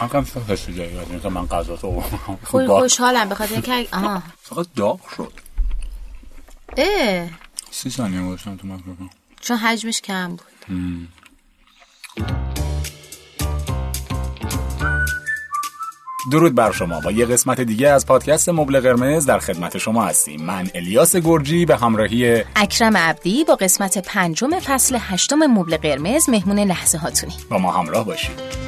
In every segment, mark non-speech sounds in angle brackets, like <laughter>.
من کم حسی جایی از اینکه من غذا تو خوشحالم بخاطر اینکه آها. فقط داغ شد. اه. سی ثانیه گذاشتم تو میکروفون چون حجمش کم بود. درود بر شما. با یه قسمت دیگه از پادکست مبل قرمز در خدمت شما هستیم. من الیاس گرجی به همراهی اکرم عبدی با قسمت پنجم فصل هشتم مبل قرمز مهمون لحظه هاتونی با ما همراه باشید.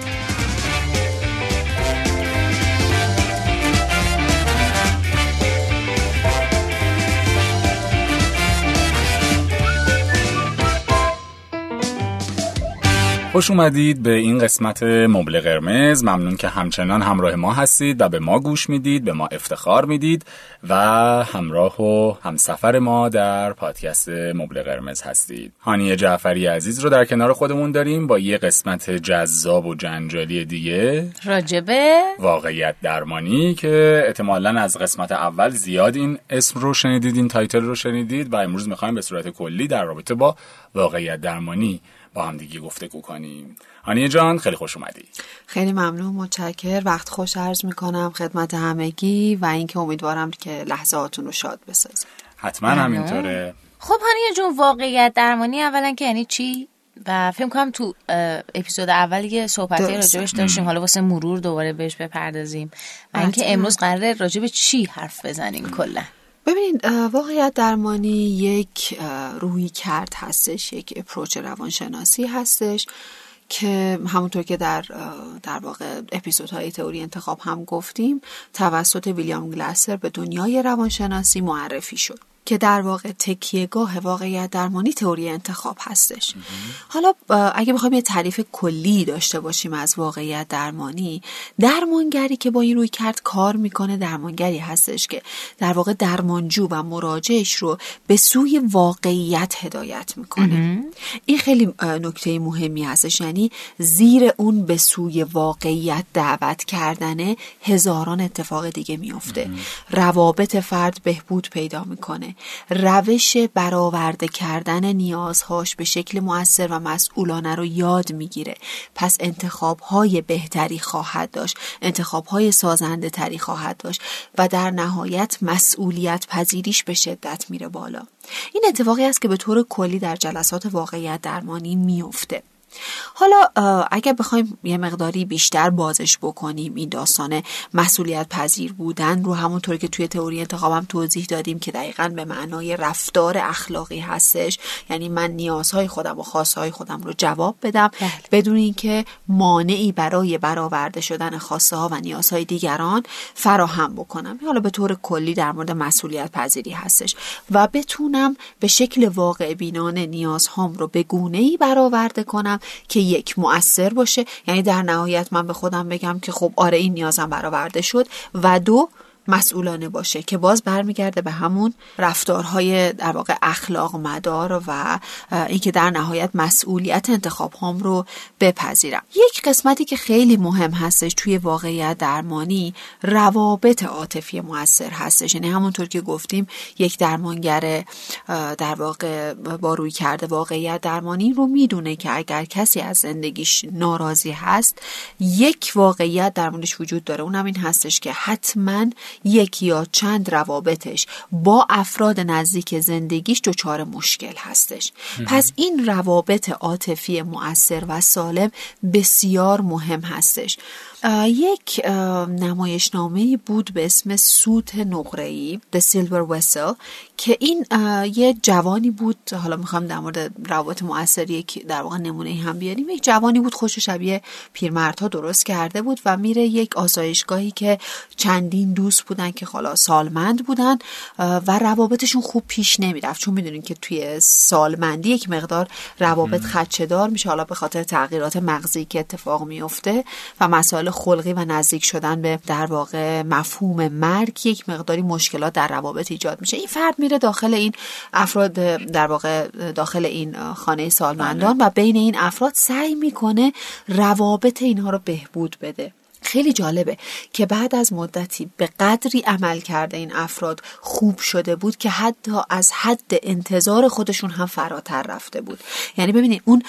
خوش اومدید به این قسمت مبل قرمز. ممنون که همچنان همراه ما هستید و به ما گوش می‌دید به ما افتخار می‌دید و همراه و همسفر ما در پادکست مبل قرمز هستید. هانی جعفری عزیز رو در کنار خودمون داریم با یه قسمت جذاب و جنجالی دیگه. راجبه واقعیت درمانی که احتمالا از قسمت اول زیاد این اسم رو شنیدید این تایتل رو شنیدید و امروز می‌خوایم به صورت کلی در رابطه با واقعیت درمانی با هم دیگه گفتگو کنیم. هانیه جان خیلی خوش اومدی. خیلی ممنون متشکر وقت خوش عرض می‌کنم خدمت همگی و اینکه امیدوارم که لحظه هاتون رو شاد بسازم حتما همینطوره. خب هانیه جون واقعیت درمانی اولا که یعنی چی؟ و فکر کنم تو اپیزود اولی که صحبتی. راجبش داشتیم. حالا واسه مرور دوباره بهش بپردازیم. و اینکه. امروز قراره راجب چی حرف بزنیم کلا؟ ببینید واقعیت درمانی یک روی کرد هستش یک اپروچ روانشناسی هستش که همونطور که در در واقع اپیزودهای تئوری انتخاب هم گفتیم توسط ویلیام گلاسر به دنیای روانشناسی معرفی شد. که در واقع تکیهگاه واقعیت درمانی تئوری انتخاب هستش. حالا اگه بخوایم یه تعریف کلی داشته باشیم از واقعیت درمانی درمانگری که با این روی کرد کار می‌کنه درمانگری هستش که در واقع درمانجو و مراجعش رو به سوی واقعیت هدایت می‌کنه. این خیلی نکته مهمی هستش. یعنی زیر اون به سوی واقعیت دعوت کردنه هزاران اتفاق دیگه میفته روابط فرد بهبود پیدا می‌کنه. روش برآورده کردن نیازهاش به شکل مؤثر و مسئولانه رو یاد می‌گیره. پس انتخابهای بهتری خواهد داشت انتخابهای سازنده تری خواهد داشت و در نهایت مسئولیت پذیریش به شدت میره بالا. این اتفاقی است که به طور کلی در جلسات واقعیت درمانی میفته حالا اگر بخوایم یه مقداری بیشتر بازش بکنیم این داستان مسئولیت پذیر بودن رو همونطور که توی تئوری انتخابم توضیح دادیم که دقیقا به معنای رفتار اخلاقی هستش. یعنی من نیازهای خودم و خواستهای خودم رو جواب بدم. بله. بدون اینکه مانعی برای برآورده شدن خواسته ها و نیازهای دیگران فراهم بکنم. حالا به طور کلی در مورد مسئولیت پذیری هستش. و بتونم به شکل واقع بینانه نیازهام رو به گونه ای برآورده کنم که یک مؤثر باشه. یعنی در نهایت من به خودم بگم که خب آره این نیازم برآورده شد. و دو مسئولانه باشه که باز برمیگرده به همون رفتارهای در واقع اخلاق مدار و اینکه در نهایت مسئولیت انتخاب هم رو بپذیرم. یک قسمتی که خیلی مهم هستش توی واقعیت درمانی روابط عاطفی موثر هستش. یعنی همونطور که گفتیم یک درمانگر در واقع با روی کرده واقعیت درمانی رو می‌دونه که اگر کسی از زندگیش ناراضی هست یک واقعیت در موردش وجود داره. اونم این هستش که حتما یک یا چند روابطش با افراد نزدیک زندگیش دچار مشکل هستش. پس این روابط عاطفی مؤثر و سالم بسیار مهم هستش. یک نمایشنامه بود به اسم سوت نقره‌ای The Silver Vessel که این یه جوانی بود حالا می‌خوام در مورد روابط مؤثری که در واقع نمونه هم بیاریم. یک جوانی بود خوش و شبیه پیرمردها درست کرده بود و میره یک آسایشگاهی که چندین دوست بودن که حالا سالمند بودن و روابطشون خوب پیش نمی‌رفت. چون می‌دونین که توی سالمندی یک مقدار روابط خدشه‌دار میشه. حالا به خاطر تغییرات مغزی که اتفاق میفته و مسائل خلقی و نزدیک شدن به در واقع مفهوم مرگ یک مقداری مشکلات در روابط ایجاد میشه. این فرد میره داخل این افراد در واقع داخل این خانه سالمندان و بین این افراد سعی می‌کنه روابط اینها رو بهبود بده. خیلی جالبه که بعد از مدتی به قدری عمل کرده این افراد خوب شده بود که حتی از حد انتظار خودشون هم فراتر رفته بود. یعنی ببینید اون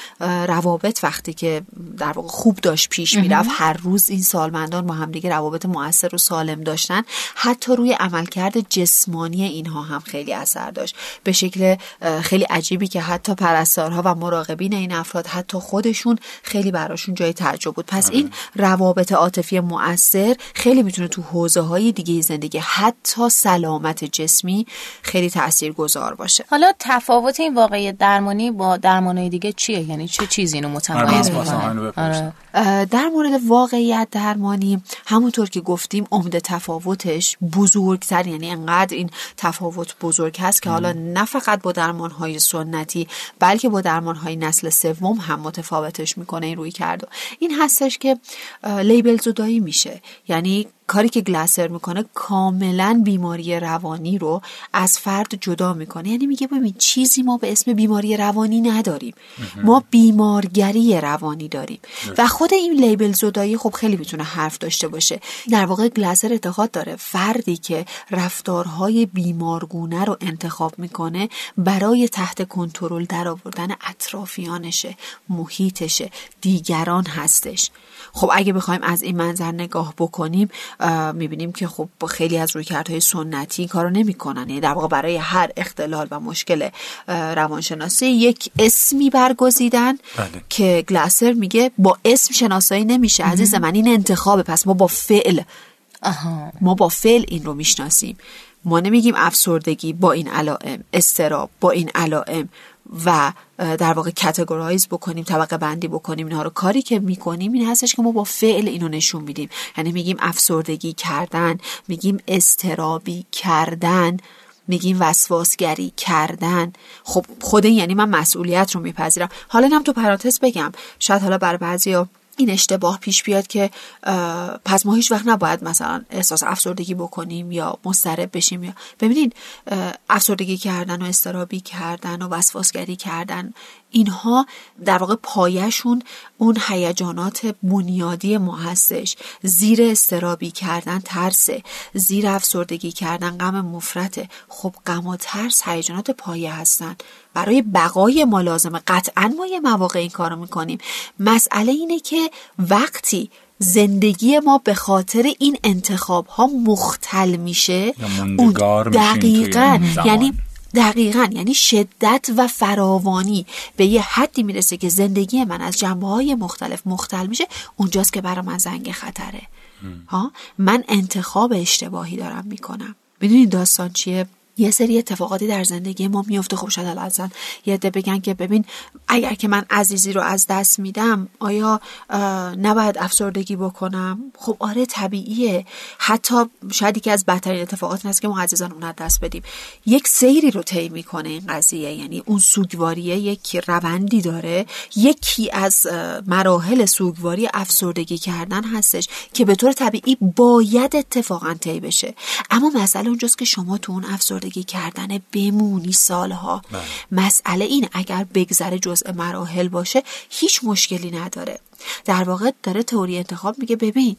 روابط وقتی که در واقع خوب داشت پیش می‌رفت هر روز این سالمندان با همدیگه روابط موثر و سالم داشتن. حتی روی عملکرد جسمانی اینها هم خیلی اثر داشت. به شکل خیلی عجیبی که حتی پرستارها و مراقبین این افراد حتی خودشون خیلی براشون جای تعجب بود. پس این روابط عاطفی مؤثر خیلی می‌تونه تو حوزه های دیگه زندگی حتی سلامت جسمی خیلی تأثیر گذار باشه. حالا تفاوت این واقعیت درمانی با درمانهای دیگه چیه؟ یعنی چه چیزی اینو متمایز آره. در مورد واقعیت درمانی همونطور که گفتیم عمده تفاوتش بزرگتر یعنی انقدر این تفاوت بزرگ هست که حالا نه فقط با درمان های سنتی بلکه با درمان های نسل سوم هم متفاوتش می‌کنه این روی کرده این هستش که لیبل زدایی میشه. یعنی کاری که گلاسر می‌کنه کاملا بیماری روانی رو از فرد جدا می‌کنه. یعنی میگه ببین چیزی ما به اسم بیماری روانی نداریم. ما بیمارگری روانی داریم. و خود این لیبل زدایی خب خیلی می‌تونه حرف داشته باشه. در واقع گلاسر اعتقاد داره فردی که رفتارهای بیمارگونه رو انتخاب می‌کنه برای تحت کنترل درآوردن اطرافیانشه محیطشه دیگران هستش. خب اگه بخوایم از این منظر نگاه بکنیم می‌بینیم که خب خیلی از رویکردهای سنتی کارو نمی‌کنن. یعنی در واقع برای هر اختلال و مشکل روانشناسی یک اسمی برگزیدن بله. که گلاسر میگه با اسم شناسایی نمیشه. عزیز من این انتخابه. پس ما با فعل. ما با فعل این رو می‌شناسیم. ما نمیگیم افسردگی با این علائم استراب با این علائم. و در واقع کتگورایز بکنیم طبقه بندی بکنیم اینها رو. کاری که می‌کنیم این هستش که ما با فعل اینو نشون میدیم. یعنی میگیم افسردگی کردن میگیم استرابی کردن میگیم وسواسگری کردن. خب خود یعنی من مسئولیت رو میپذیرم. حالا نم تو پرانتز بگم. شاید حالا بر بعضی این اشتباه پیش بیاد که پس ما هیچ وقت نباید مثلا احساس افسردگی بکنیم یا مضطرب بشیم یا ببینید افسردگی کردن و استرابی کردن و وسواسگری کردن اینها در واقع پایشون اون هیجانات بنیادی ما هستش. زیر استرابی کردن ترسه زیر افسردگی کردن غم مفرته. خب غم و ترس هیجانات پایه هستن. برای بقای ما لازمه. قطعا ما یه مواقع این کارو می‌کنیم. مسئله اینه که وقتی زندگی ما به خاطر این انتخاب ها مختل میشه اون دقیقا یعنی دقیقا یعنی شدت و فراوانی. به یه حدی می‌رسه که زندگی من از جنبه های مختلف مختل میشه اونجاست که برای من زنگ خطره. ها؟ من انتخاب اشتباهی دارم می‌کنم. می‌دونید داستان چیه؟ یه سری اتفاقاتی در زندگی ما میفته. خب شاید الان یه عده بگن که ببین اگر که من عزیزی رو از دست میدم آیا نباید افسردگی بکنم؟ خب آره طبیعیه. حتی شاید که از بدترین اتفاقات هست که ما عزیزان اون دست بدیم. یک سیری رو طی می‌کنه این قضیه. یعنی اون سوگواریه یک روندی داره. یکی از مراحل سوگواری افسردگی کردن هستش که به طور طبیعی باید اتفاقا طی بشه. اما مسئله اونجاست که شما تو اون افسردگی کردن بمونی سالها. بله. مسئله این اگر بگذره جزء مراحل باشه هیچ مشکلی نداره. در واقع داره تئوری انتخاب میگه ببین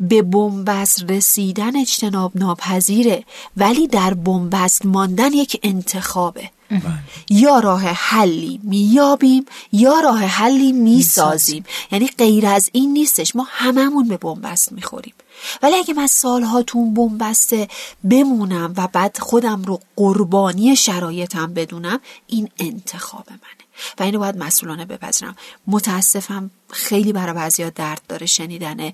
به بنبست رسیدن اجتناب ناپذیره ولی در بنبست ماندن یک انتخابه. بله. یا راه حلی میابیم یا راه حلی می‌سازیم. یعنی غیر از این نیستش. ما هممون به بنبست می‌خوریم. ولی اگه من سالها تو اون بنبسته بمونم و بعد خودم رو قربانی شرایطم بدونم این انتخاب منه. و اینو باید مسئولانه بپذیرم. متاسفم خیلی برای بعضیا درد داره شنیدن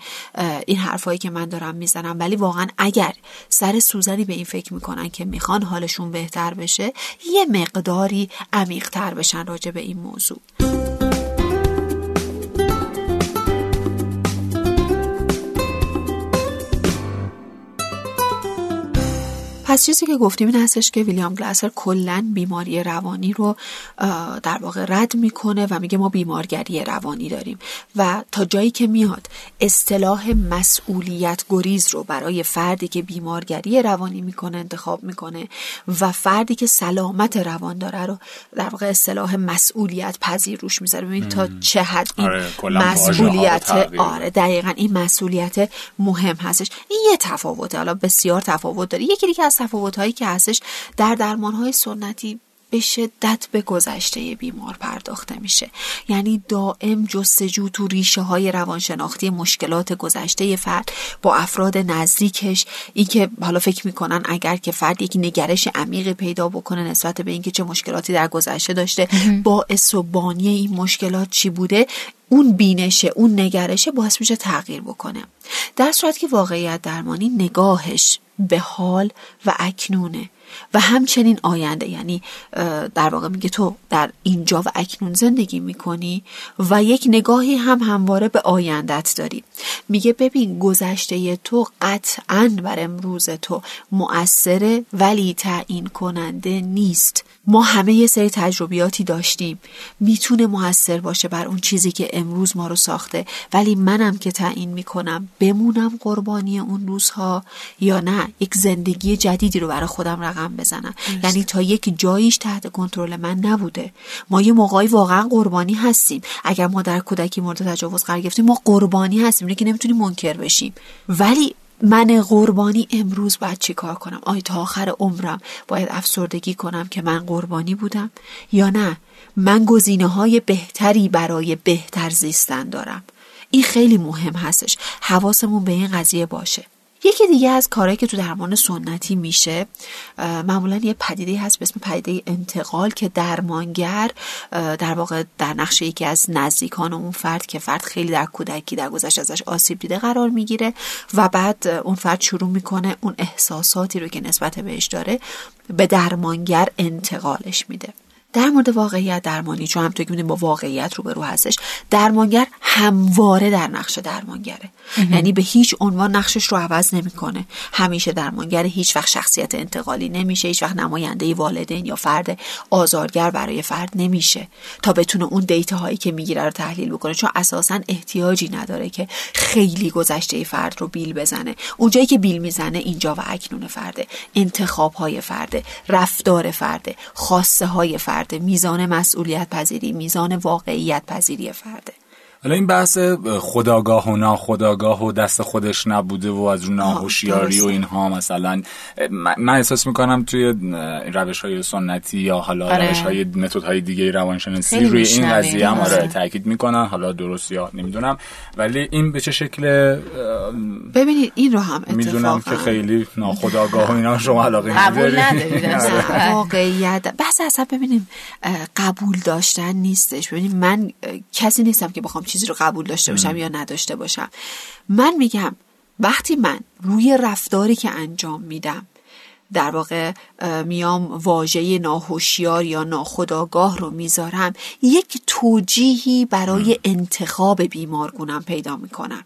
این حرفایی که من دارم می‌زنم. ولی واقعا اگر سر سوزنی به این فکر می‌کنن که می‌خوان حالشون بهتر بشه یه مقداری عمیقتر بشن راجع به این موضوع. پس چیزی که گفتیم این هستش که ویلیام گلاسر کلا بیماری روانی رو در واقع رد می‌کنه و میگه ما بیمارگری روانی داریم و تا جایی که میاد اصطلاح مسئولیت گریز رو برای فردی که بیمارگری روانی می‌کنه انتخاب می‌کنه و فردی که سلامت روان داره رو در واقع اصطلاح مسئولیت پذیر روش می‌ذاره. ببینید تا چه حد این آره، مسئولیت آره دقیقا این مسئولیت مهم هستش. این یه تفاوته. حالا بسیار تفاوت داره. یکی دیگه از تفاوت هایی که هستش در درمان های سنتی به شدت به گذشته بیمار پرداخته میشه. یعنی دائم جستجو تو ریشه های روانشناختی مشکلات گذشته فرد با افراد نزدیکش. این که حالا فکر می‌کنن اگر که فرد یک نگرش عمیق پیدا بکنه نسبت به اینکه چه مشکلاتی در گذشته داشته باعث و بانی این مشکلات چی بوده؟ اون بینشه اون نگرشه باعث میشه تغییر بکنه. در صورت که واقعیت درمانی نگاهش به حال و اکنونه. و همچنین آینده یعنی در واقع میگه تو در اینجا و اکنون زندگی می‌کنی و یک نگاهی هم همواره به آیندت داری. میگه ببین گذشته تو قطعا بر امروز تو مؤثره ولی تعیین کننده نیست. ما همه یه سری تجربیاتی داشتیم. می‌تونه موثر باشه بر اون چیزی که امروز ما رو ساخته. ولی منم که تعیین می‌کنم بمونم قربانی اون روزها یا نه. یک زندگی جدیدی رو برای خودم رقم بزنم یعنی تا یک جاییش تحت کنترل من نبوده. ما یه موقعی واقعا قربانی هستیم. اگر ما در کودکی مورد تجاوز قرار گرفتیم ما قربانی هستیم. اینه که نمی‌تونیم منکر بشیم. ولی من قربانی امروز باید چی کار کنم؟ آیا تا آخر عمرم باید افسردگی کنم که من قربانی بودم؟ یا نه؟ من گزینه های بهتری برای بهتر زیستن دارم. این خیلی مهم هستش. حواسمون به این قضیه باشه. یکی دیگه از کارهایی که تو درمان سنتی میشه معمولا یه پدیده هست به اسم پدیده انتقال که درمانگر در واقع در نقش یکی از نزدیکان اون فرد که فرد خیلی در کودکی در گذشته ازش آسیب دیده قرار می‌گیره و بعد اون فرد شروع می‌کنه اون احساساتی رو که نسبت بهش داره به درمانگر انتقالش میده. در مورد واقعیت درمانی چون همونطور که با واقعیت روبرو هستش درمانگر همواره در نقش درمانگره. یعنی به هیچ عنوان نقشش رو عوض نمی‌کنه. همیشه درمانگر هیچ وقت شخصیت انتقالی نمیشه هیچ وقت نماینده والدین یا فرد آزارگر برای فرد نمیشه تا بتونه اون دیتا هایی که می‌گیره رو تحلیل بکنه. چون اساسا احتیاجی نداره که خیلی گذشته فرد رو بیل بزنه. اونجایی که بیل می‌زنه اینجا و اکنون فرده. انتخاب های فرده رفتار فرده خواسته های فرد میزان مسئولیت پذیری میزان واقعیت پذیری فرده حالا این بحث خداگاه و ناخداگاه و دست خودش نبوده و از رو ناهوشیاری و اینها مثلا من احساس می‌کنم توی روش های سنتی یا حالا آره. روش های متد های دیگه روانشناسی روی این قضیه هم آره تاکید می‌کنن. حالا درست یا نمی‌دونم. ولی این به چه شکل ببینید این رو هم می‌دونم که خیلی ناخداگاه و اینا شما علاقه ندارید. <laughs> آره. واقعیت. بحث اصلا ببینیم قبول داشتن نیستش. ببینیم من کسی نیستم که بخوام چیزی رو قبول داشته باشم یا نداشته باشم. من میگم وقتی من روی رفتاری که انجام میدم در واقع میام واژه ناهوشیار یا ناخداگاه رو می‌ذارم یک توجیهی برای انتخاب بیمارگونم پیدا می‌کنم.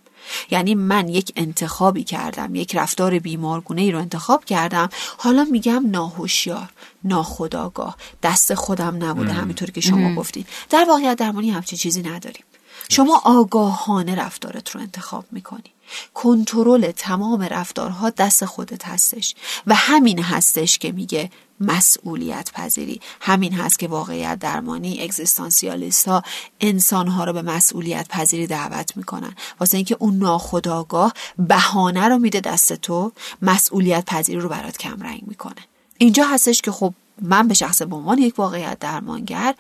یعنی من یک انتخابی کردم یک رفتار بیمارگونه ای رو انتخاب کردم. حالا میگم ناهوشیار ناخداگاه دست خودم نبوده همینطوری که شما گفتید. در واقعیت درمانی همچین چیزی نداریم. شما آگاهانه رفتارت رو انتخاب می‌کنی. کنترل تمام رفتارها دست خودت هستش و همین هستش که میگه مسئولیت پذیری. همین هست که واقعیت درمانی اگزیستانسیالیست ها انسان ها رو به مسئولیت پذیری دعوت می‌کنن. واسه اینکه اون ناخداگاه بهانه رو میده دست تو مسئولیت پذیری رو برات کمرنگ می‌کنه. اینجا هستش که خب من به شخص به عنوان یک واقعیت درمانگر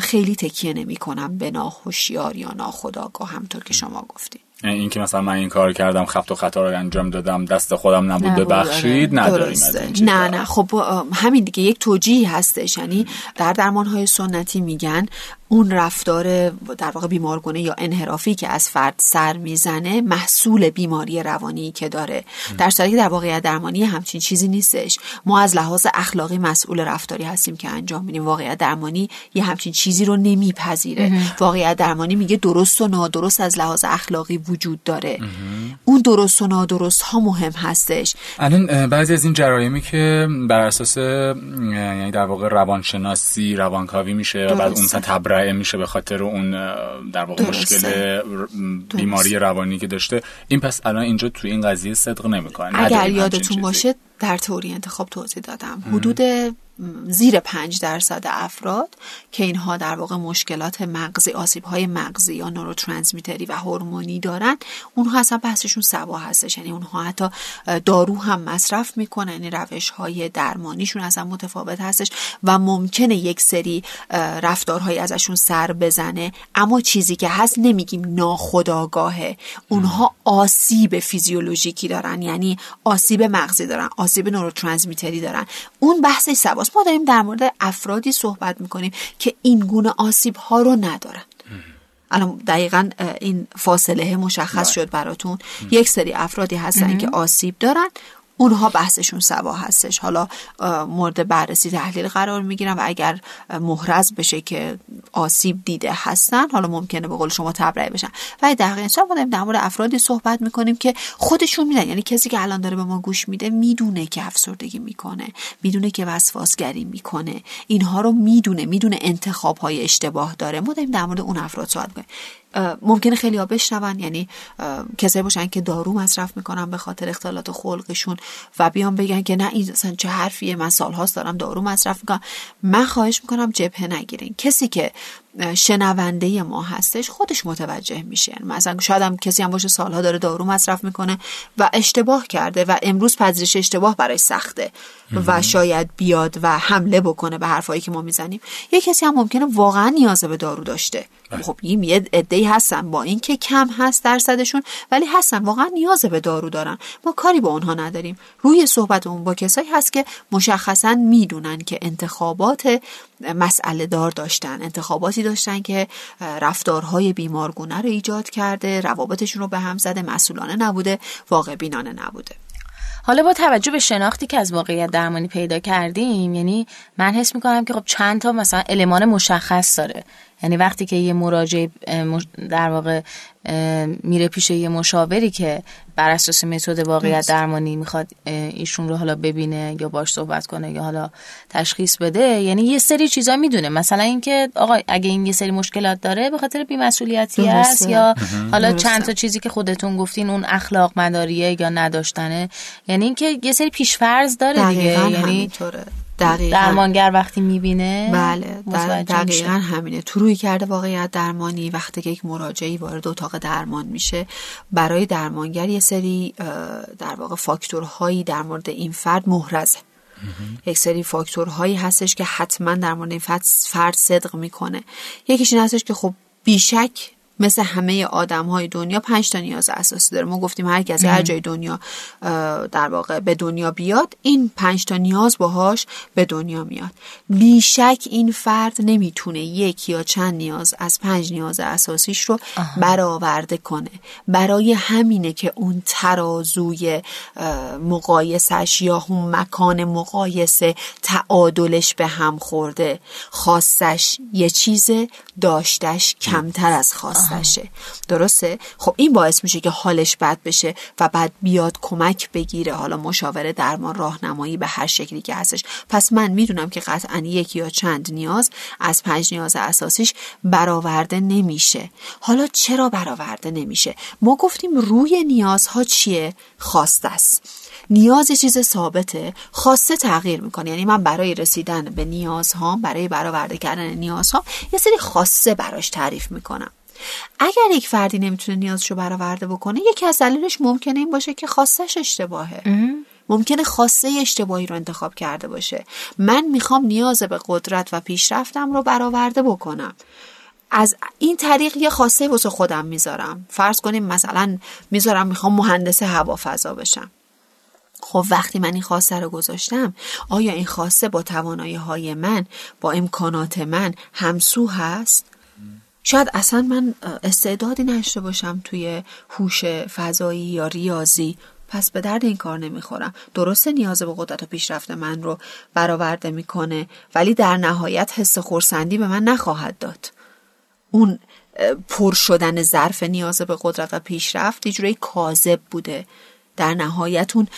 خیلی تکیه نمی کنم به ناخوشیار یا ناخداگاه همطور که شما گفتید. این که مثلا من این کار کردم خبت و خطا رو انجام دادم دست خودم نبود ببخشید نداریم نه نه. خب همین دیگه یک توجیه هستش. یعنی در درمان های سنتی میگن اون رفتار در واقع بیمارگونه یا انحرافی که از فرد سر می‌زنه محصول بیماری روانی که داره. در صورتی که در واقعیت درمانی همچین چیزی نیستش. ما از لحاظ اخلاقی مسئول رفتاری هستیم که انجام میدیم. واقعیت درمانی یه همچین چیزی رو نمیپذیره. واقعیت درمانی میگه درست و نادرست از لحاظ اخلاقی وجود داره. اون درست و نادرست ها مهم هستش. الان بعضی از این جرایمی که بر اساس یعنی در واقع روانشناسی روانکاوی میشه و بعد اون مثلا میشه به خاطر اون در واقع مشکل بیماری روانی که داشته. این پس الان اینجا توی این قضیه صدق نمی‌کنه. اگر یادتون باشه در توری انتخاب توضیح دادم. حدود زیر پنج درصد افراد که اینها در واقع مشکلات مغزی آسیب های مغزی یا نوروترانسمیتری و هورمونی دارن اونها اصلا بحثشون سوا هستش. یعنی اونها حتی دارو هم مصرف می‌کنن. یعنی روش های درمانیشون اصلا متفاوت هستش و ممکنه یک سری رفتارهایی ازشون سر بزنه. اما چیزی که هست نمیگیم ناخداگاهه اونها آسیب فیزیولوژیکی دارن. یعنی آسیب مغزی دارن آسیب نوروترانسمیتری دارن. اون بحثش سواست. ما داریم در مورد افرادی صحبت می‌کنیم که این گونه آسیب ها رو ندارن. الان دقیقا این فاصله مشخص شد براتون. یک سری افرادی هستن که آسیب دارن. اونها بحثشون سوا هستش. حالا مورد بررسی تحلیل قرار می‌گیرن و اگر محرز بشه که آسیب دیده هستن حالا ممکنه به قول شما تبرئه بشن. و در اینجا ما در مورد افرادی صحبت می‌کنیم که خودشون میدن یعنی کسی که الان داره به ما گوش میده می‌دونه که افسردگی می‌کنه می‌دونه که وسواسگری می‌کنه. اینها رو می‌دونه می‌دونه انتخاب های اشتباه داره. ما داریم در مورد اون افراد صحبت می‌کنیم. ممکنه خیلی ها بشنون یعنی کسایی باشن که دارو مصرف می‌کنن به خاطر اختلالات خلقشون و بیان بگن که نه این اصلا چه حرفیه من سالهاست دارم دارو مصرف می‌کنم. من خواهش می‌کنم جبهه نگیرین. کسی که شنونده ما هستش خودش متوجه میشه. مثلا شاید هم کسی هم باشه سالها داره دارو مصرف می‌کنه و اشتباه کرده و امروز پذیرش اشتباه برای سخته و شاید بیاد و حمله بکنه به حرفایی که ما می‌زنیم. یه کسی هم ممکنه واقعا نیاز به دارو داشته. خب این یه عده‌ای هستن. با اینکه کم هست درصدشون ولی هستن. واقعا نیاز به دارو دارن. ما کاری با اونها نداریم. روی صحبتمون با کسایی هست که مشخصا می‌دونن که انتخابات مسئله دار داشتن انتخاباتی داشتن که رفتارهای بیمارگونه رو ایجاد کرده روابطشون رو به هم زده مسئولانه نبوده واقع بینانه نبوده. حالا با توجه به شناختی که از واقعیت درمانی پیدا کردیم یعنی من حس می‌کنم که خب چند تا مثلا المان مشخص داره. یعنی وقتی که یه مراجع در واقع میره پیش یه مشاوری که بر اساس متد واقعیت درمانی می‌خواد ایشون رو حالا ببینه یا باش صحبت کنه یا حالا تشخیص بده یعنی یه سری چیزا می‌دونه. مثلا اینکه آقا اگه این یه سری مشکلات داره به خاطر بیمسئولیتی است یا حالا چند تا چیزی که خودتون گفتین اون اخلاق مداریه یا نداشتنه. یعنی اینکه یه سری پیشفرض داره دیگه. یعنی دقیقا. درمانگر وقتی می‌بینه بله دقیقا همینه. تو روی کرده واقعیت درمانی وقتی که یک مراجعی وارد اتاق درمان میشه برای درمانگر یه سری در واقع فاکتورهایی در مورد این فرد محرزه. یک سری فاکتورهایی هستش که حتما در مورد این فرد صدق می‌کنه. یکیش این هستش که خب بیشک مثل همه آدم های دنیا پنج تا نیاز اساسی داره. ما گفتیم هر کسی هر جای دنیا در واقع به دنیا بیاد این پنج تا نیاز باهاش به دنیا میاد. بیشک این فرد نمی‌تونه یک یا چند نیاز از پنج نیاز اساسیش رو برآورده کنه. برای همینه که اون ترازوی مقایسش یا اون مکان مقایسه تعادلش به هم خورده. خواستش یه چیز داشتش کمتر از خواست درسته؟ خب این باعث میشه که حالش بد بشه و بعد بیاد کمک بگیره. حالا مشاوره درمان راهنمایی به هر شکلی که هستش. پس من می‌دونم که قطعا یک یا چند نیاز از پنج نیاز اساسیش برآورده نمیشه. حالا چرا برآورده نمیشه؟ ما گفتیم روی نیازها چیه؟ خواسته است. نیاز چیز ثابته خواسته تغییر می‌کنه. یعنی من برای رسیدن به نیازهام برای برآورده کردن نیازها یه سری خواسته براش تعریف می‌کنم. اگر یک فردی نمی‌تونه نیازشو برآورده بکنه یکی از دلیلش ممکنه این باشه که خواستش اشتباهه. ممکنه خواسته اشتباهی رو انتخاب کرده باشه. من می‌خوام نیاز به قدرت و پیشرفتم رو برآورده بکنم. از این طریق یه خواسته واسه خودم می‌ذارم. فرض کنیم مثلا می‌ذارم می‌خوام مهندس هوافضا بشم. خب وقتی من این خواسته رو گذاشتم آیا این خواسته با توانایی های من با امکانات من همسو هست؟ شاید اصلا من استعدادی نشته باشم توی هوش فضایی یا ریاضی. پس به درد این کار نمی‌خورم. درسته نیاز به قدرت و پیشرفت من رو برآورده می‌کنه ولی در نهایت حس خورسندی به من نخواهد داد. اون پر شدن ظرف نیاز به قدرت و پیشرفت یه کاذب بوده. در نهایت اون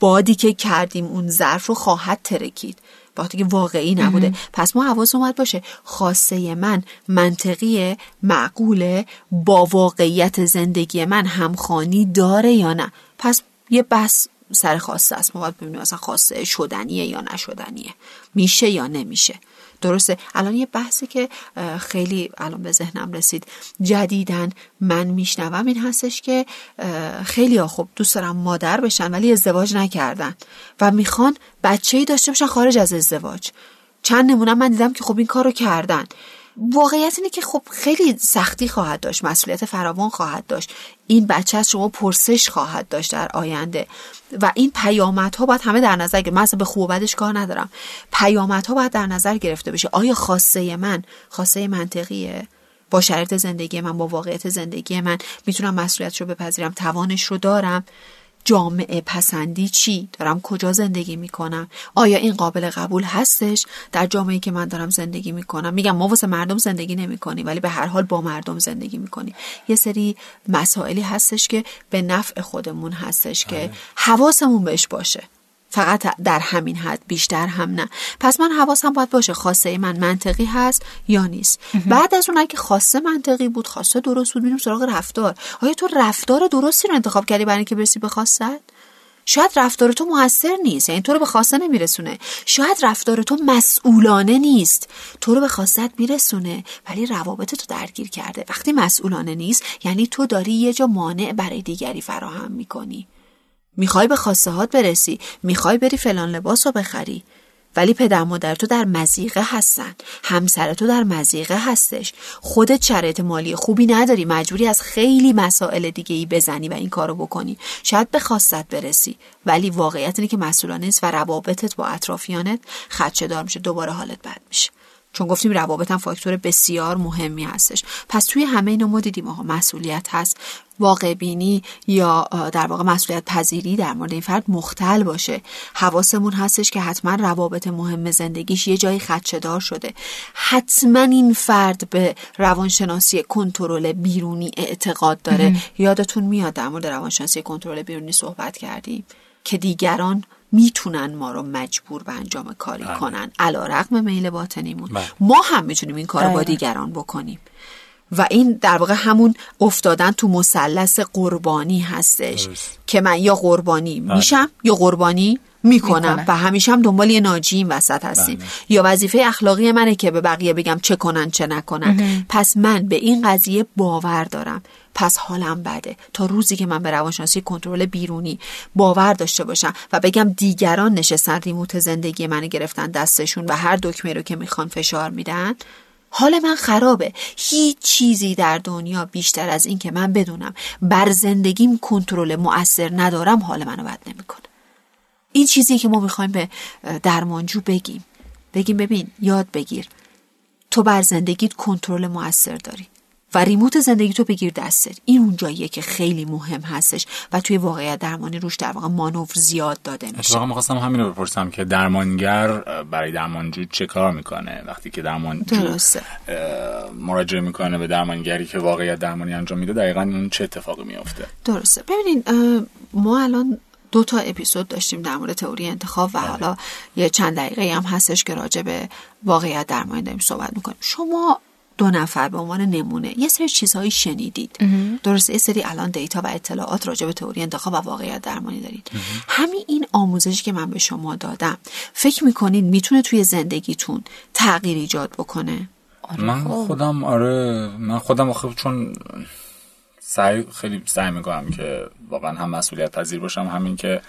بادی که کردیم اون ظرف رو خواهد ترکید. وقتی که واقعی نبوده. پس ما حواس اومد باشه. خاصه من منطقی معقوله با واقعیت زندگی من همخانی داره یا نه؟ پس یه بس سر خواسته است. ما باید ببینیم اصلا خواسته شدنیه یا نشدنیه. میشه یا نمیشه. درسته. الان یه بحثی که خیلی الان به ذهنم رسید. جدیدن من میشنوم این هستش که خیلی ها خب دوست دارم مادر بشن ولی ازدواج نکردن و می‌خوان بچه ای داشته باشن خارج از ازدواج. چند نمونه من دیدم که خب این کارو کردن. واقعیت اینه که خب خیلی سختی خواهد داشت مسئولیت فراوان خواهد داشت. این بچه از شما پرسش خواهد داشت در آینده. و این پیامدها باید همه در نظر گرفت. من اصلا به خوب و بدش کار ندارم. پیامدها باید در نظر گرفته بشه. آیا خواسته من خواسته منطقیه؟ با شرایط زندگی من با واقعیت زندگی من می‌تونم مسئولیتش رو بپذیرم توانش رو دارم؟ جامعه پسندی چی؟ دارم کجا زندگی می‌کنم؟ آیا این قابل قبول هستش؟ در جامعه که من دارم زندگی می‌کنم. میگم ما واسه مردم زندگی نمی‌کنیم ولی به هر حال با مردم زندگی می‌کنیم. یه سری مسائلی هستش که به نفع خودمون هستش که بله. حواسمون بهش باشه. فقط در همین حد بیشتر هم نه. پس من حواسم باید باشه خاصه من منطقی هست یا نیست. بعد از اون اگه خاصه منطقی بود خاصه درست بود میریم سراغ رفتار. آیا تو رفتار درستی رو انتخاب کردی برای اینکه برسی به خواست شاید رفتار تو موثر نیست یعنی تو رو به خواسته نمیرسونه. شاید رفتار تو مسئولانه نیست تو رو به خواستت میرسونه ولی روابط تو درگیر کرده. وقتی مسئولانه نیست یعنی تو داری یه جا مانع برای دیگری فراهم می‌کنی. می‌خوای به خواسته برسی می‌خوای بری فلان لباس رو بخری. ولی پدر مادر تو در مزیقه هستن. همسر تو در مزیقه هستش. خودت شرایط مالی خوبی نداری. مجبوری از خیلی مسائل دیگه ای بزنی و این کارو بکنی. شاید به خواستت برسی. ولی واقعیت اینه که مسئولانه نیست و روابطت با اطرافیانت خدشه دار میشه. دوباره حالت بد میشه. چون گفتیم روابط هم فاکتور بسیار مهمی هستش. پس توی همه اینا ما دیدیم آقا مسئولیت هست. واقع بینی یا در واقع مسئولیت پذیری در مورد این فرد مختل باشه. حواسمون هستش که حتما روابط مهم زندگیش یه جایی خدشدار شده. حتما این فرد به روانشناسی کنترل بیرونی اعتقاد داره. یادتون میاد در مورد روانشناسی کنترل بیرونی صحبت کردیم؟ که دیگران می‌تونن ما رو مجبور به انجام کاری بله. کنن. علا رقم میل باطنیمون. بله. ما هم می‌تونیم این کار رو با دیگران بکنیم. و این در واقع همون افتادن تو مثلث قربانی هستش که من یا قربانی بله. میشم یا قربانی می‌کنم. و همیشه هم دنبال یه ناجی این وسط هستیم. یا وظیفه اخلاقی منه که به بقیه بگم چه کنن چه نکنن. پس من به این قضیه باور دارم. پس حالم بده. تا روزی که من به روانشناسی کنترل بیرونی باور داشته باشم و بگم دیگران نشستن ریموت زندگی من گرفتن دستشون و هر دکمه رو که می‌خوان فشار میدن حال من خرابه. هیچ چیزی در دنیا بیشتر از این که من بدونم بر زندگیم کنترل مؤثر ندارم حال منو بد نمی‌کنه. این چیزی که ما می‌خوایم به درمانجو بگیم. بگیم ببین یاد بگیر. تو بر زندگیت کنترل مؤثر داری. و ریموت زندگی تو بگیر دستت. این اون جاییه که خیلی مهم هستش و توی واقعیت درمانی روش در واقع مانور زیاد داده میشه. اتفاقا می‌خواستم همین رو بپرسم که درمانگر برای درمانجو چه کار می‌کنه؟ وقتی که درمانجو درسته. مراجعه می‌کنه به درمانگری که واقعیت درمانی انجام میده دقیقا اون چه اتفاقی میافته؟ درسته. ببینین ما الان دو تا اپیزود داشتیم در مورد تئوری انتخاب و بله. حالا یه چند دقیقه هم هستش که راجع به واقعیت درمانی داریم صحبت می‌کنیم. شما دو نفر به عنوان نمونه. یه سری چیزهایی شنیدید. درسته یه سری الان دیتا و اطلاعات راجع به تئوری انتخاب و واقعیت درمانی دارید. همین این آموزشی که من به شما دادم فکر می‌کنید می‌تونه توی زندگیتون تغییر ایجاد بکنه؟ آره. من خب. خودم آره من خودم آخه چون سعی خیلی سعی می‌کنم که واقعا هم مسئولیت پذیر باشم. همین که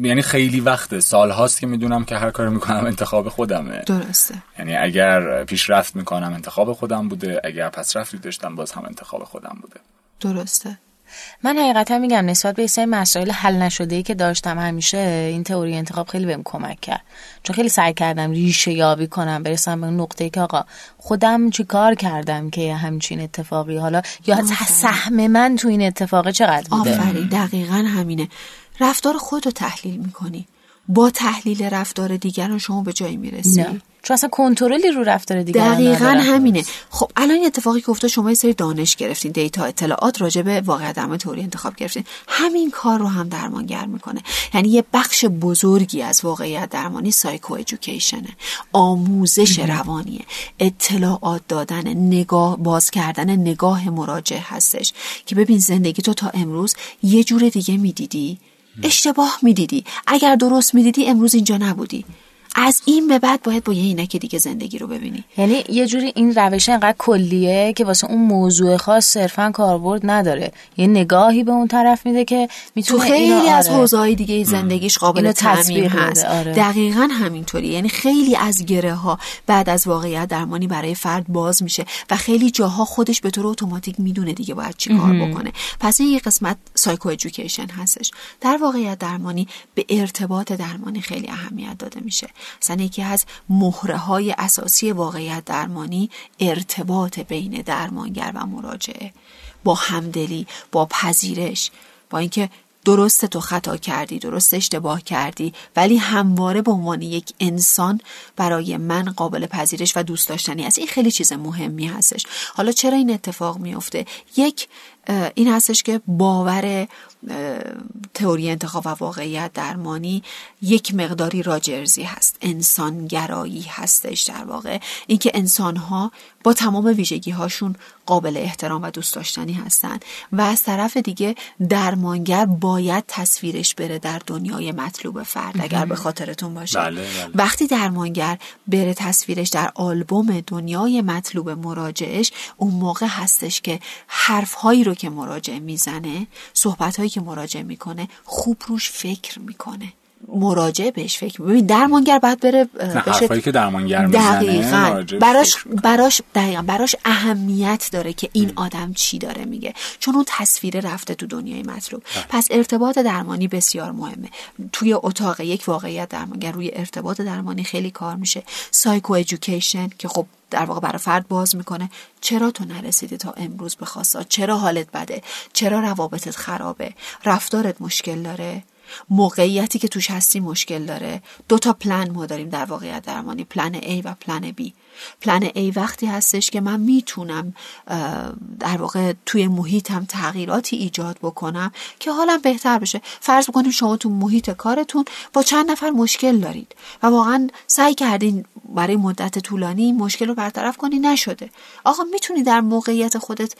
یعنی خیلی وقته. سال هاست که می‌دونم که هر کاری می‌کنم انتخاب خودمه. درسته. یعنی اگر پیشرفت می‌کنم انتخاب خودم بوده اگر پس رفتی داشتم باز هم انتخاب خودم بوده. درسته. من حقیقتا میگم نسبت به سری مسائل حل نشده ای که داشتم همیشه این تئوری انتخاب خیلی بهم کمک کرد. چون خیلی سعی کردم ریشه یابی کنم برسم به نقطه ای که آقا خودم چی کار کردم که همچین اتفاقی؟ حالا یا سهم من تو این اتفاق چقدر بوده؟ آفرین. دقیقا همینه. رفتار خود رو تحلیل می‌کنی. با تحلیل رفتار دیگران شما به جایی می‌رسی. نه. چون اصلا کنترلی رو رفتار دیگران دقیقا. همینه. خب الان این اتفاقی که افتاد شما یه سری دانش گرفتین دیتا اطلاعات راجع به واقع درمان تئوری انتخاب گرفتین. همین کار رو هم درمانگر می‌کنه. یعنی یه بخش بزرگی از واقعیت درمانی سایکو ادویکیشنه آموزش روانیه. اطلاعات دادن نگاه باز کردن نگاه مراجع هستش. که ببین زندگی تو تا امروز یه جور دیگه می‌دیدی. اشتباه می‌دیدی. اگر درست می‌دیدی امروز اینجا نبودی. از این به بعد باید با یه عینک دیگه زندگی رو ببینی. یعنی یه جوری این روش انقدر کلیه که واسه اون موضوع خاص صرفا کاربرد نداره. یه نگاهی به اون طرف میده که تو می‌تونه خیلی اینو از آره. حوزه‌های دیگه زندگیش قابل تطبیق هست. آره. دقیقا همینطوری یعنی خیلی از گره ها بعد از واقعیت درمانی برای فرد باز میشه و خیلی جاها خودش به طور اتوماتیک می‌دونه دیگه باید چی کار بکنه. پس این یه قسمت سایکو ادویکیشن هستش. در واقعیت درمانی به ارتباط درمانی خیلی اهمیت داده میشه. مثلا یکی از مهره های اساسی واقعیت درمانی ارتباط بین درمانگر و مراجعه. با همدلی با پذیرش با اینکه درست تو خطا کردی درست اشتباه کردی ولی همواره به عنوان یک انسان برای من قابل پذیرش و دوست داشتنی است. این خیلی چیز مهمی هستش. حالا چرا این اتفاق میفته یک این هستش که باور تئوری انتخاب و واقعیت درمانی یک مقداری راجرزی هست. انسانگرایی هستش در واقع. اینکه انسانها با تمام ویژگی هاشون قابل احترام و دوست داشتنی هستن و از طرف دیگه درمانگر باید تصویرش بره در دنیای مطلوب فرد اگر به خاطرتون باشه. بله، بله. وقتی درمانگر بره تصویرش در آلبوم دنیای مطلوب مراجعش اون موقع هستش که حرفهایی رو که مراجع می‌زنه که مراجع می‌کنه خوب روش فکر می‌کنه. مراجع بهش فکر ببین درمانگر باید بره بشه حرفایی که درمانگر می‌زنه دقیقا. براش. براش دقیقا براش اهمیت داره که این آدم چی داره میگه. چون اون تصویر رفته تو دنیای مطلوب. پس ارتباط درمانی بسیار مهمه. توی اتاق یک واقعیت درمانگر روی ارتباط درمانی خیلی کار میشه. سایکو ادویکیشن که خب در واقع برای فرد باز می‌کنه. چرا تو نرسیدی تا امروز به خواستات چرا حالت بده؟ چرا روابطت خرابه؟ رفتارت مشکل داره؟ موقعیتی که توش هستی مشکل داره. دو تا پلن ما داریم در واقعیت درمانی پلن A و پلن B. پلن A وقتی هستش که من می‌تونم در واقع توی محیطم تغییراتی ایجاد بکنم که حالم بهتر بشه. فرض بکنیم شما تو محیط کارتون با چند نفر مشکل دارید و واقعا سعی کردین برای مدت طولانی مشکل رو برطرف کنی نشده. آقا می‌تونی در موقعیت خودت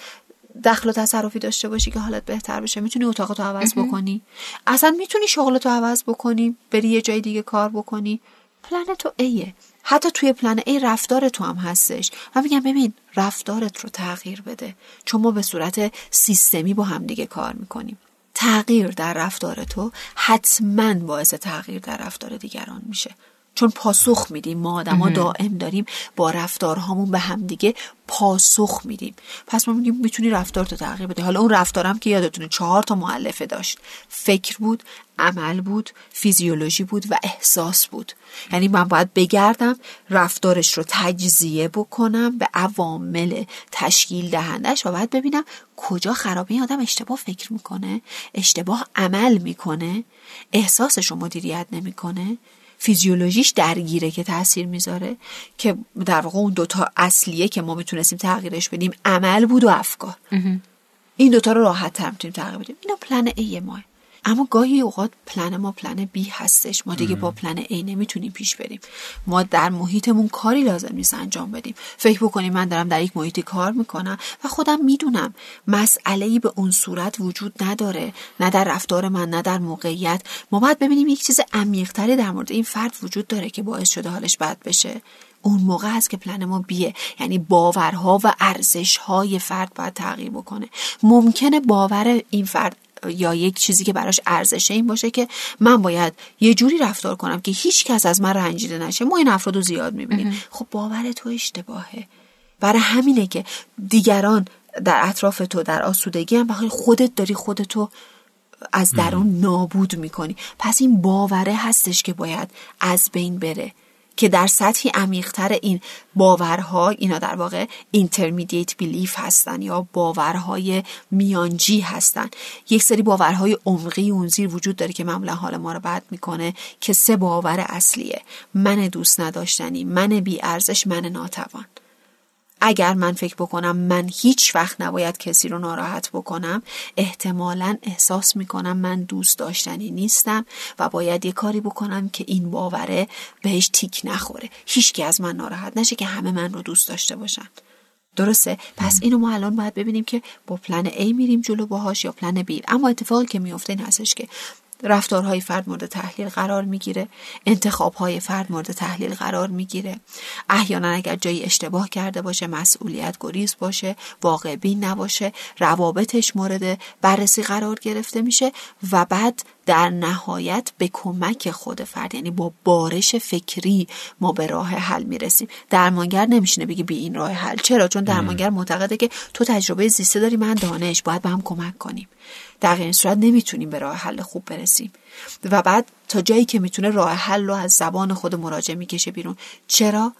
دخل و تصرفی داشته باشی که حالت بهتر بشه. می‌تونی اتاقتو عوض بکنی. اصلا می‌تونی شغلتو عوض بکنی بری یه جای دیگه کار بکنی. پلن تو ایه. حتی توی پلن ای رفتار تو هم هستش. من میگم ببین رفتارت رو تغییر بده. چون ما به صورت سیستمی با هم دیگه کار می‌کنیم. تغییر در رفتار تو حتما باعث تغییر در رفتار دیگران میشه. چون پاسخ میدیم ما آدما دائم داریم با رفتارهامون به همدیگه پاسخ میدیم. پس ما میگیم می‌تونی رفتارتو تغییر بدی. حالا اون رفتارم که یادتونه چهار تا معلفه داشت. فکر بود عمل بود فیزیولوژی بود و احساس بود. یعنی من باید بگردم رفتارش رو تجزیه بکنم به عوامل تشکیل دهندش و باید ببینم کجا خرابه این آدم اشتباه فکر می‌کنه اشتباه عمل می‌کنه احساسش رو مدیریت نمی‌کنه. فیزیولوژیش درگیره که تاثیر می‌ذاره که در واقع اون دوتا اصلیه که ما می‌تونستیم تغییرش بدیم عمل بود و افکار. این دوتا رو راحت تر می‌تونیم تغییر بدیم. اینا پلن ای ماه. اما گاهی اوقات پلن ما پلن بی هستش. ما دیگه با پلن ای نمی‌تونیم پیش بریم. ما در محیطمون کاری لازم نیست انجام بدیم. فکر بکنیم من دارم در یک محیطی کار می‌کنم و خودم می‌دونم مسئله ای به اون صورت وجود نداره. نه در رفتار من نه در موقعیت. ما باید ببینیم یک چیز عمیقتری در مورد این فرد وجود داره که باعث شده حالش بد بشه. اون موقع هست که پلن ما بیه. یعنی باورها و ارزشهای فرد باید تغییر بکنه. ممکنه باور این فرد یا یک چیزی که براش ارزشه این باشه که من باید یه جوری رفتار کنم که هیچ کس از من رنجیده نشه. ما این افراد رو زیاد می‌بینیم. خب باور تو اشتباهه. برای همینه که دیگران در اطراف تو در آسودگی هم بخوای خودت داری خودتو از درون نابود می‌کنی. پس این باوره هستش که باید از بین بره. که در سطحی عمیقتر این باورها اینا در واقع intermediate belief هستن یا باورهای میانجی هستن. یک سری باورهای عمقی اون زیر وجود داره که معمولا حال ما رو بد می‌کنه که سه باور اصلیه. من دوست نداشتنی من بی ارزش من ناتوان. اگر من فکر بکنم من هیچ وقت نباید کسی رو ناراحت بکنم احتمالا احساس می‌کنم من دوست داشتنی نیستم و باید یه کاری بکنم که این باوره بهش تیک نخوره. هیچکی از من ناراحت نشه که همه من رو دوست داشته باشن. درسته؟ پس اینو ما الان باید ببینیم که با پلن A میریم جلو باهاش یا پلن B. اما اتفاقی که میفته این هستش که رفتارهای فرد مورد تحلیل قرار می‌گیره انتخابهای فرد مورد تحلیل قرار می‌گیره. احیانا اگر جایی اشتباه کرده باشه مسئولیت گریز باشه واقع بین نباشه روابطش مورد بررسی قرار گرفته میشه و بعد در نهایت به کمک خود فرد یعنی با بارش فکری ما به راه حل می‌رسیم. درمانگر نمیشینه بگی بی این راه حل. چرا؟ چون درمانگر معتقده که تو تجربه زیسته داری من دانش باید به هم کمک کنیم. در این صورت نمی‌تونیم به راه حل خوب برسیم. و بعد تا جایی که می‌تونه راه حل رو از زبان خود مراجع می‌کشه بیرون. چرا؟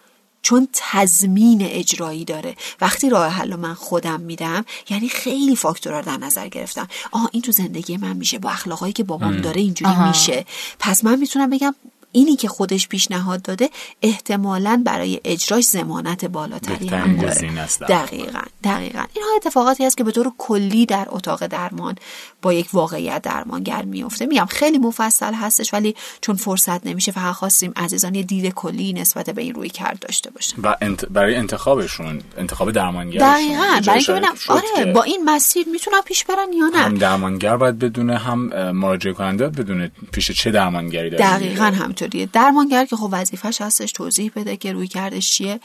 چون تضمین اجرایی داره. وقتی راه حل رو من خودم میدم یعنی خیلی فاکتورا در نظر گرفتم. آه این تو زندگی من میشه. با اخلاقایی که بابام داره اینجوری میشه. پس من می‌تونم بگم اینی که خودش پیشنهاد داده احتمالا برای اجراش زمانت بالاتری هم داره. دقیقا دقیقا. اینها اتفاقاتی هست که به طور کلی در اتاق درمان با یک واقعیت درمانگر میفته میگم خیلی مفصل هستش ولی چون فرصت نمیشه فقط خواستیم عزیزان یه دید کلی نسبت به این روی کرد داشته باشن. و برای انتخابشون انتخاب درمانگر دقیقا. برای ببینم آره با این مسیر می‌تونم پیش برن یا نه؟ هم درمانگر باید بدونه هم مراجعه کننده بدونه پیش چه درمانگری داره دقیقا همینطوریه درمانگر که خب وظیفش هستش توضیح بده که روی کردش چیه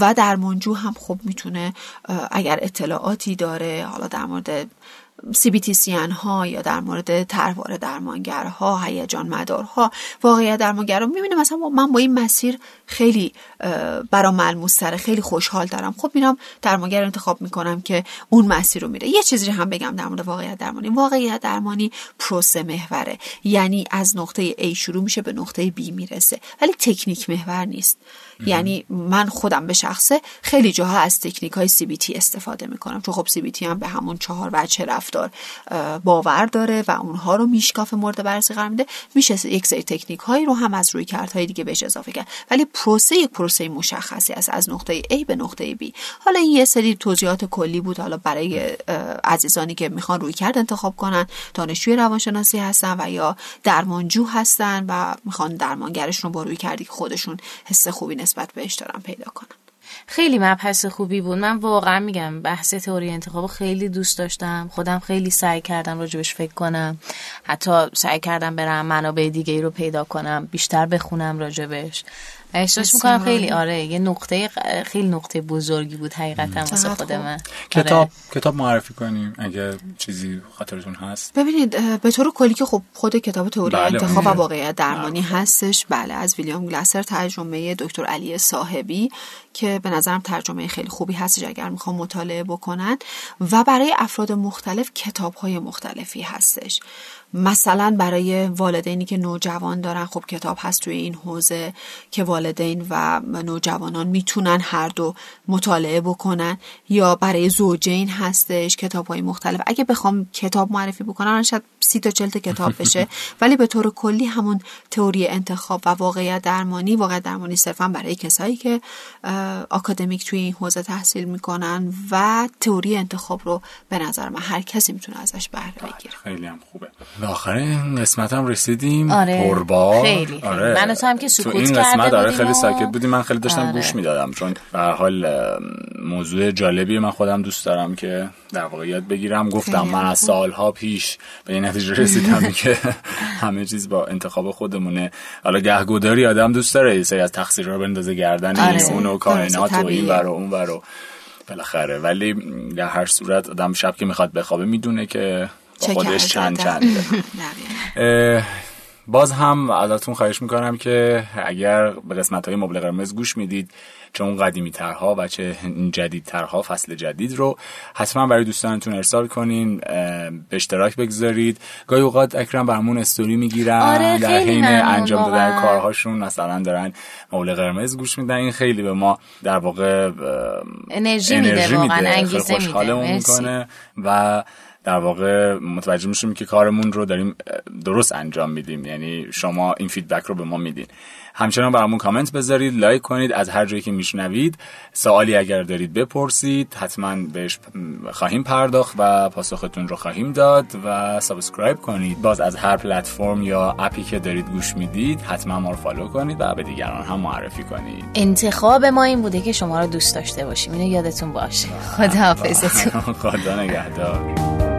و درمانجو هم خب می‌تونه اگر اطلاعاتی داره حالا در مورد سیبیتیسیان ها یا در مورد تروار درمانگرها هیجان مدارها واقعیت درمانگرها می‌بینه مثلا من با این مسیر خیلی برام ملموس تره خیلی خوشحال دارم. خب میرم درمانگر انتخاب می‌کنم که اون مسیر رو میره یه چیزی هم بگم در مورد واقعیت درمانی. واقعیت درمانی پروسه محوره. یعنی از نقطه A شروع میشه به نقطه B می‌رسه. ولی تکنیک محور نیست. یعنی من خودم به شخصه خیلی جاها از تکنیک های CBT استفاده می‌کنم. چون خب CBT هم به همون چهار بچه رفتار باور داره و اونها رو میشکاف مورد بررسی قرار میده. میشه یک سری تکنیک هایی رو هم از روی های دیگه بهش اضافه کرد. ولی پروسه یک پروسه مشخصی است از نقطه A به نقطه B. حالا این یه سری توضیحات کلی بود. حالا برای عزیزانی که می‌خوان روی کرد انتخاب کنن دانشجوی روانشناسی هستن و یا درمانجو هستن و می‌خوان درمانگرشون رو با روی کردی خودشون حس خوبی نسبت بهش دارن پیدا کنن خیلی مبحث خوبی بود. من واقعا میگم بحث تئوری انتخاب خیلی دوست داشتم. خودم خیلی سعی کردم راجبش فکر کنم. حتی سعی کردم برم منابع دیگه ای رو پیدا کنم بیشتر بخونم راجبش. احساس می‌کنم خیلی آره یه نقطه خیلی نقطه بزرگی بود حقیقتا واسه خود من. کتاب آره. کتاب معرفی کنیم اگه چیزی خاطرتون هست. ببینید به طور کلی که خب خود کتاب تئوری بله انتخاب و واقعیت درمانی بله. هستش. بله از ویلیام گلاسر ترجمه دکتر علی صاحبی که به نظرم ترجمه خیلی خوبی هستش اگر می‌خوام مطالعه بکنن. و برای افراد مختلف کتاب های مختلفی هستش. مثلا برای والدینی که نوجوان دارن خب کتاب هست توی این حوزه که والدین و نوجوانان می‌تونن هر دو مطالعه بکنن یا برای زوجین هستش کتاب های مختلف. اگه بخوام کتاب معرفی بکنم شاید سی تا چلت کتاب بشه. ولی به طور کلی همون تئوری انتخاب و واقعیت درمانی واقعیت درمانی صرفا برای کسایی که آکادمیک توی این حوزه تحصیل می‌کنن و تئوری انتخاب رو به نظر من هر کسی می‌تونه ازش بهره بگیره خیلی هم خوبه. به آخر این قسمت هم رسیدیم. آره. پربار خیلی, آره. من هم که سکوت این قسمت آره خیلی ساکت بودیم. من خیلی داشتم آره. گوش می‌دادم. چون به حال موضوع جالبی من خودم دوست دارم که در واقع یاد بگیرم. گفتم من از سالها پیش به این نتیجه رسیدم که همه چیز با انتخاب خودمونه. حالا گهگوداری آدم دوست داره یه سری از تقصیر رو بندازه گردن آره. اون و کائنات و این ور و اون ور بالاخره. ولی در هر صورت آدم شب که می‌خواد بخوابه می‌دونه که با خودش چند چند <laughs> باز هم ازتون خواهش می‌کنم که اگر به قسمت های مبل قرمز گوش می‌دید چه اون قدیمی ترها و چه این جدید ترها فصل جدید رو حتما برای دوستانتون ارسال کنین به اشتراک بگذارید گاهی اوقات اکثرا برامون استوری می‌گیرن آره در حین انجام دادن. کارهاشون مثلا دارن مبل قرمز گوش میدن این خیلی به ما در واقع انرژی میده واقعا خیلی انگیزه میده. می‌کنه و در واقع متوجه میشیم که کارمون رو داریم درست انجام میدیم. یعنی شما این feedback رو به ما میدین. همچنان برامون کامنت بذارید لایک کنید از هر جایی که میشنوید. سوالی اگر دارید بپرسید حتما بهش خواهیم پرداخت و پاسختون رو خواهیم داد و subscribe کنید. باز از هر پلتفرم یا app ی که دارید گوش می‌دید حتما ما رو follow کنید و به دیگران هم معرفی کنید. انتخاب ما این بوده که شما رو دوست داشته باشیم. اینو یادتون باشه. خدا حافظتون خدا نگهدار.